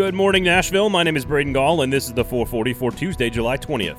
Good morning, Nashville. My name is Braden Gall, and this is the 440 for Tuesday, July 20th.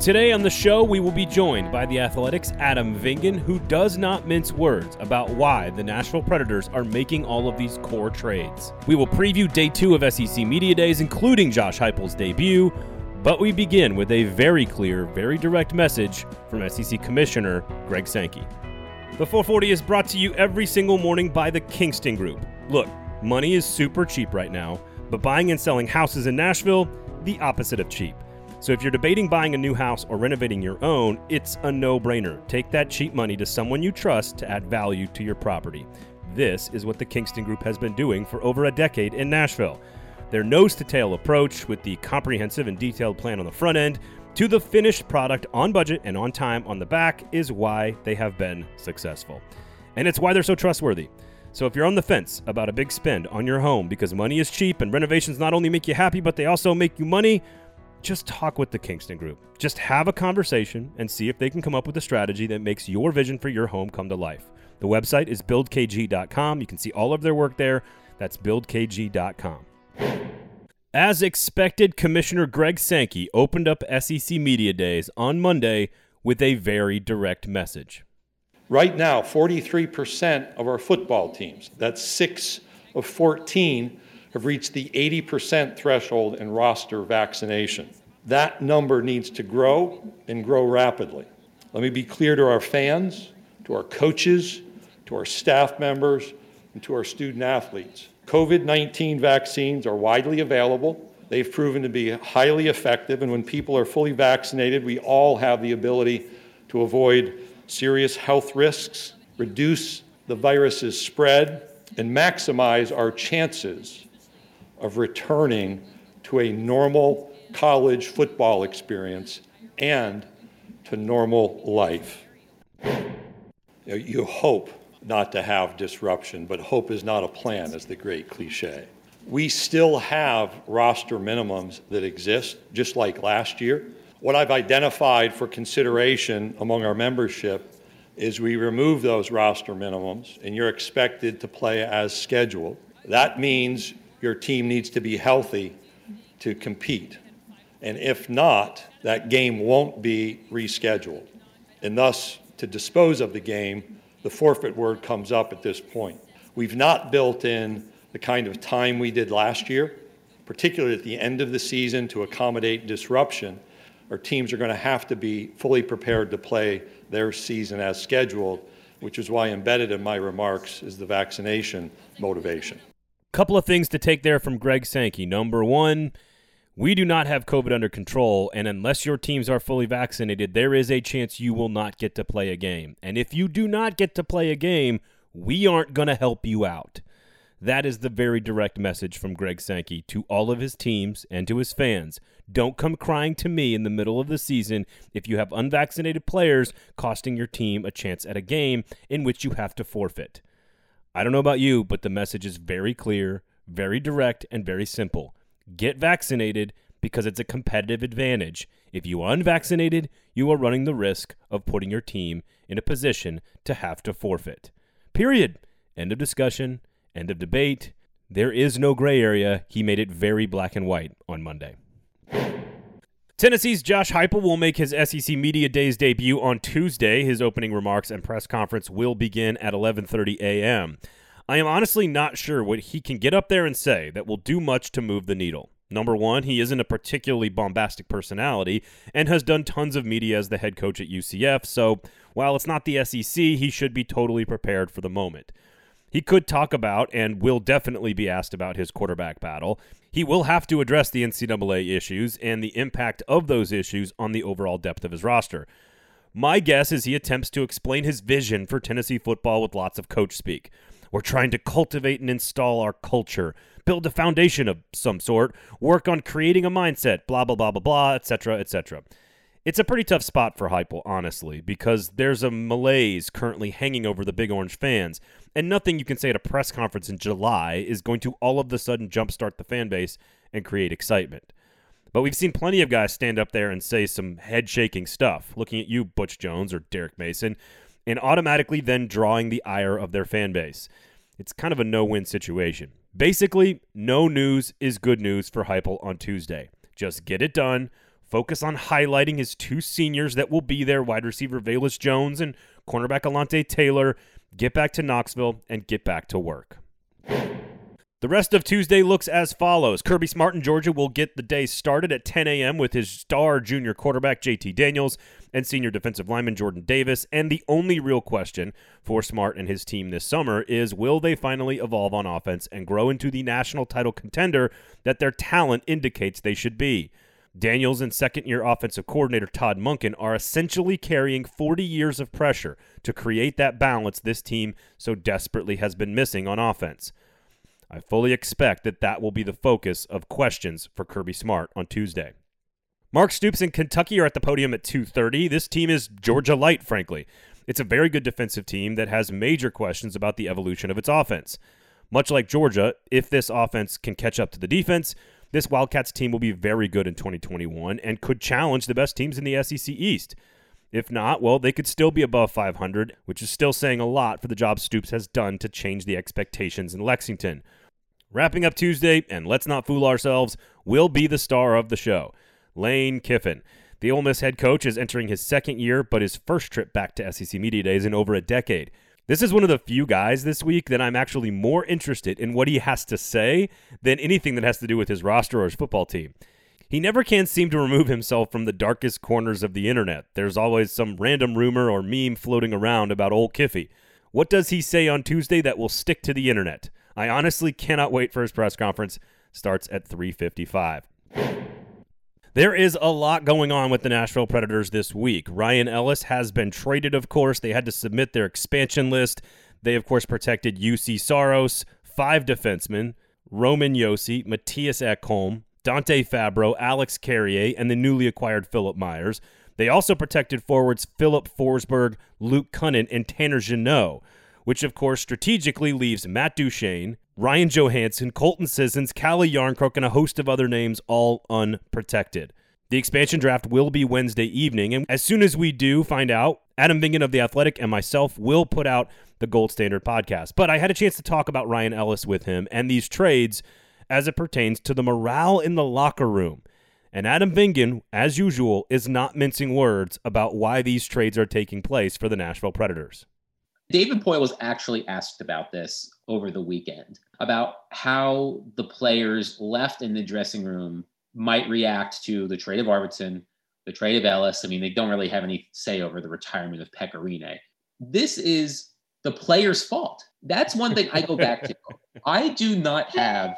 Today on the show, we will be joined by the Athletic's Adam Vingan, who does not mince words about why the Nashville Predators are making all of these core trades. We will preview day two of SEC Media Days, including Josh Heupel's debut, but we begin with a very clear, very direct message from SEC Commissioner Greg Sankey. The 440 is brought to you every single morning by the Kingston Group. Look, money is super cheap right now, but buying and selling houses in Nashville, the opposite of cheap. So if you're debating buying a new house or renovating your own, it's a no brainer. Take that cheap money to someone you trust to add value to your property. This is what the Kingston Group has been doing for over a decade in Nashville. Their nose to tail approach, with the comprehensive and detailed plan on the front end, to the finished product on budget and on time on the back, is why they have been successful. And it's why they're so trustworthy. So if you're on the fence about a big spend on your home because money is cheap and renovations not only make you happy, but they also make you money, just talk with the Kingston Group. Just have a conversation and see if they can come up with a strategy that makes your vision for your home come to life. The website is buildkg.com. You can see all of their work there. That's buildkg.com. As expected, Commissioner Greg Sankey opened up SEC Media Days on Monday with a very direct message. Right now, 43% of our football teams, that's six of 14, have reached the 80% threshold in roster vaccination. That number needs to grow and grow rapidly. Let me be clear to our fans, to our coaches, to our staff members, and to our student athletes. COVID 19 vaccines are widely available. They've proven to be highly effective, and when people are fully vaccinated, we all have the ability to avoid serious health risks, reduce the virus's spread, and maximize our chances of returning to a normal college football experience and to normal life. You hope not to have disruption, but hope is not a plan, is the great cliche. We still have roster minimums that exist, just like last year. What I've identified for consideration among our membership is we remove those roster minimums and you're expected to play as scheduled. That means your team needs to be healthy to compete. And if not, that game won't be rescheduled. And thus, to dispose of the game, the forfeit word comes up at this point. We've not built in the kind of time we did last year, particularly at the end of the season to accommodate disruption. Our teams are going to have to be fully prepared to play their season as scheduled, which is why embedded in my remarks is the vaccination motivation. Couple of things to take there from Greg Sankey. Number one, we do not have COVID under control, and unless your teams are fully vaccinated, there is a chance you will not get to play a game. And if you do not get to play a game, we aren't going to help you out. That is the very direct message from Greg Sankey to all of his teams and to his fans. Don't come crying to me in the middle of the season if you have unvaccinated players costing your team a chance at a game in which you have to forfeit. I don't know about you, but the message is very clear, very direct, and very simple. Get vaccinated because it's a competitive advantage. If you are unvaccinated, you are running the risk of putting your team in a position to have to forfeit. Period. End of discussion. End of debate. There is no gray area. He made it very black and white on Monday. Tennessee's Josh Heupel will make his SEC Media Days debut on Tuesday. His opening remarks and press conference will begin at 11:30 a.m. I am honestly not sure what he can get up there and say that will do much to move the needle. Number one, he isn't a particularly bombastic personality and has done tons of media as the head coach at UCF, so while it's not the SEC, he should be totally prepared for the moment. He could talk about and will definitely be asked about his quarterback battle. He will have to address the NCAA issues and the impact of those issues on the overall depth of his roster. My guess is he attempts to explain his vision for Tennessee football with lots of coach speak. We're trying to cultivate and install our culture, build a foundation of some sort, work on creating a mindset, blah, blah, blah, blah, blah, etc., etc. It's a pretty tough spot for Heupel, honestly, because there's a malaise currently hanging over the Big Orange fans, and nothing you can say at a press conference in July is going to all of a sudden jumpstart the fan base and create excitement. But we've seen plenty of guys stand up there and say some head shaking stuff, looking at you, Butch Jones or Derek Mason, and automatically then drawing the ire of their fan base. It's kind of a no win situation. Basically, no news is good news for Heupel on Tuesday. Just get it done. Focus on highlighting his two seniors that will be there wide receiver Velus Jones and cornerback Alontae Taylor. Get back to Knoxville and get back to work. The rest of Tuesday looks as follows. Kirby Smart in Georgia will get the day started at 10 a.m. with his star junior quarterback JT Daniels and senior defensive lineman Jordan Davis. And the only real question for Smart and his team this summer is will they finally evolve on offense and grow into the national title contender that their talent indicates they should be? Daniels and second year offensive coordinator Todd Monken are essentially carrying 40 years of pressure to create that balance this team so desperately has been missing on offense. I fully expect that that will be the focus of questions for Kirby Smart on Tuesday. Mark Stoops and Kentucky are at the podium at 2:30. This team is Georgia light, frankly. It's a very good defensive team that has major questions about the evolution of its offense. Much like Georgia, if this offense can catch up to the defense, this Wildcats team will be very good in 2021 and could challenge the best teams in the SEC East. If not, well, they could still be above 500, which is still saying a lot for the job Stoops has done to change the expectations in Lexington. Wrapping up Tuesday, and let's not fool ourselves, will be the star of the show, Lane Kiffin. The Ole Miss head coach is entering his second year, but his first trip back to SEC Media Days in over a decade. This is one of the few guys this week that I'm actually more interested in what he has to say than anything that has to do with his roster or his football team. He never can seem to remove himself from the darkest corners of the internet. There's always some random rumor or meme floating around about old Kiffy. What does he say on Tuesday that will stick to the internet? I honestly cannot wait for his press conference. Starts at 3:55. There is a lot going on with the Nashville Predators this week. Ryan Ellis has been traded, of course. They had to submit their expansion list. They, of course, protected Juuse Saros, five defensemen, Roman Josi, Mattias Ekholm, Dante Fabro, Alex Carrier, and the newly acquired Philippe Myers. They also protected forwards Filip Forsberg, Luke Kunin, and Tanner Jeannot which of course strategically leaves Matt Duchene, Ryan Johansen, Colton Sissons, Calle Jarnkrok, and a host of other names all unprotected. The expansion draft will be Wednesday evening, and as soon as we do find out, Adam Vingan of The Athletic and myself will put out the Gold Standard podcast. But I had a chance to talk about Ryan Ellis with him and these trades as it pertains to the morale in the locker room. And Adam Vingan, as usual, is not mincing words about why these trades are taking place for the Nashville Predators. David Poile was actually asked about this over the weekend about how the players left in the dressing room might react to the trade of Arvidsson, the trade of Ellis. I mean, they don't really have any say over the retirement of Pekka Rinne. This is the players' fault. That's one thing I go back to. I do not have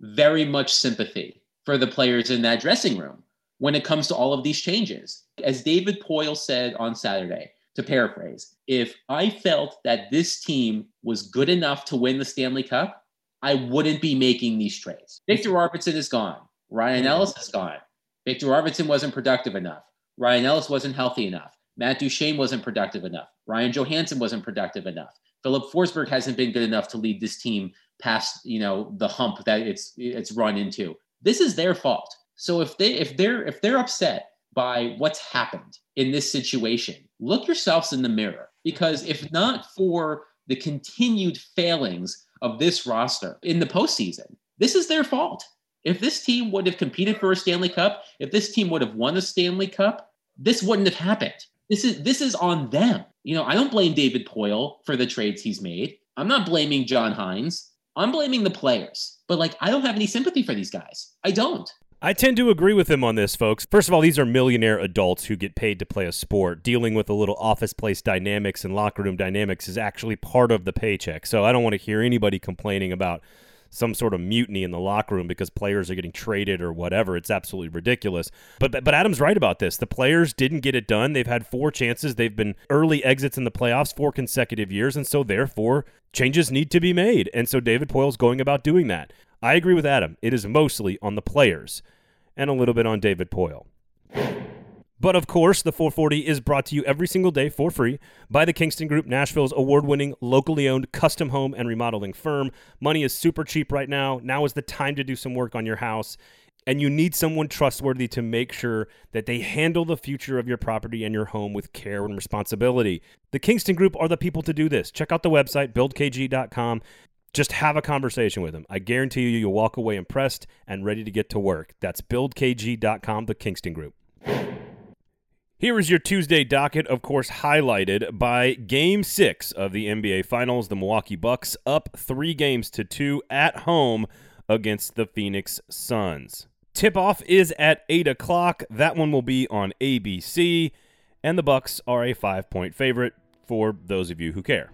very much sympathy for the players in that dressing room when it comes to all of these changes. As David Poile said on Saturday, to paraphrase, if I felt that this team was good enough to win the Stanley Cup, I wouldn't be making these trades. Viktor Arvidsson is gone. Ryan Ellis is gone. Viktor Arvidsson wasn't productive enough. Ryan Ellis wasn't healthy enough. Matt Duchene wasn't productive enough. Ryan Johansen wasn't productive enough. Filip Forsberg hasn't been good enough to lead this team past, you know, the hump that it's it's run into. This is their fault. So if they if they're if they're upset by what's happened in this situation, look yourselves in the mirror. Because if not for the continued failings of this roster in the postseason, this is their fault. If this team would have competed for a Stanley Cup, if this team would have won a Stanley Cup, this wouldn't have happened. This is this is on them. You know, I don't blame David Poile for the trades he's made. I'm not blaming John Hynes. I'm blaming the players. But like I don't have any sympathy for these guys. I don't. I tend to agree with him on this, folks. First of all, these are millionaire adults who get paid to play a sport. Dealing with a little office place dynamics and locker room dynamics is actually part of the paycheck. So I don't want to hear anybody complaining about some sort of mutiny in the locker room because players are getting traded or whatever. It's absolutely ridiculous. But but Adam's right about this. The players didn't get it done. They've had four chances. They've been early exits in the playoffs four consecutive years, and so therefore changes need to be made. And so David Poile's going about doing that. I agree with Adam. It is mostly on the players and a little bit on David Poile. But of course, the 440 is brought to you every single day for free by the Kingston Group, Nashville's award winning, locally owned custom home and remodeling firm. Money is super cheap right now. Now is the time to do some work on your house. and you need someone trustworthy to make sure that they handle the future of your property and your home with care and responsibility. The Kingston Group are the people to do this. Check out the website, buildkg.com. Just have a conversation with them. I guarantee you, you'll walk away impressed and ready to get to work. That's buildkg.com, the Kingston Group. Here is your Tuesday docket, of course, highlighted by Game 6 of the NBA Finals. The Milwaukee Bucks up three games to two at home against the Phoenix Suns. Tip off is at 8 o'clock. That one will be on ABC, and the Bucks are a five point favorite for those of you who care.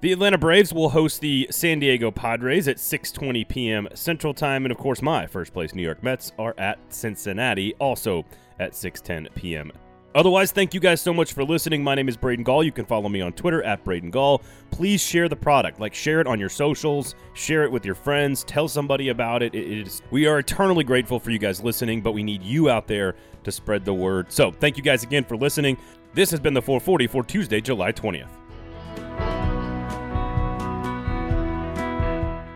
The Atlanta Braves will host the San Diego Padres at 6:20 p.m. Central Time, and of course, my first place New York Mets are at Cincinnati, also at 6:10 p.m. Otherwise, thank you guys so much for listening. My name is Braden Gall. You can follow me on Twitter at Braden Gall. Please share the product. Like, share it on your socials, share it with your friends, tell somebody about it. it is, we are eternally grateful for you guys listening, but we need you out there to spread the word. So, thank you guys again for listening. This has been the 440 for Tuesday, July 20th.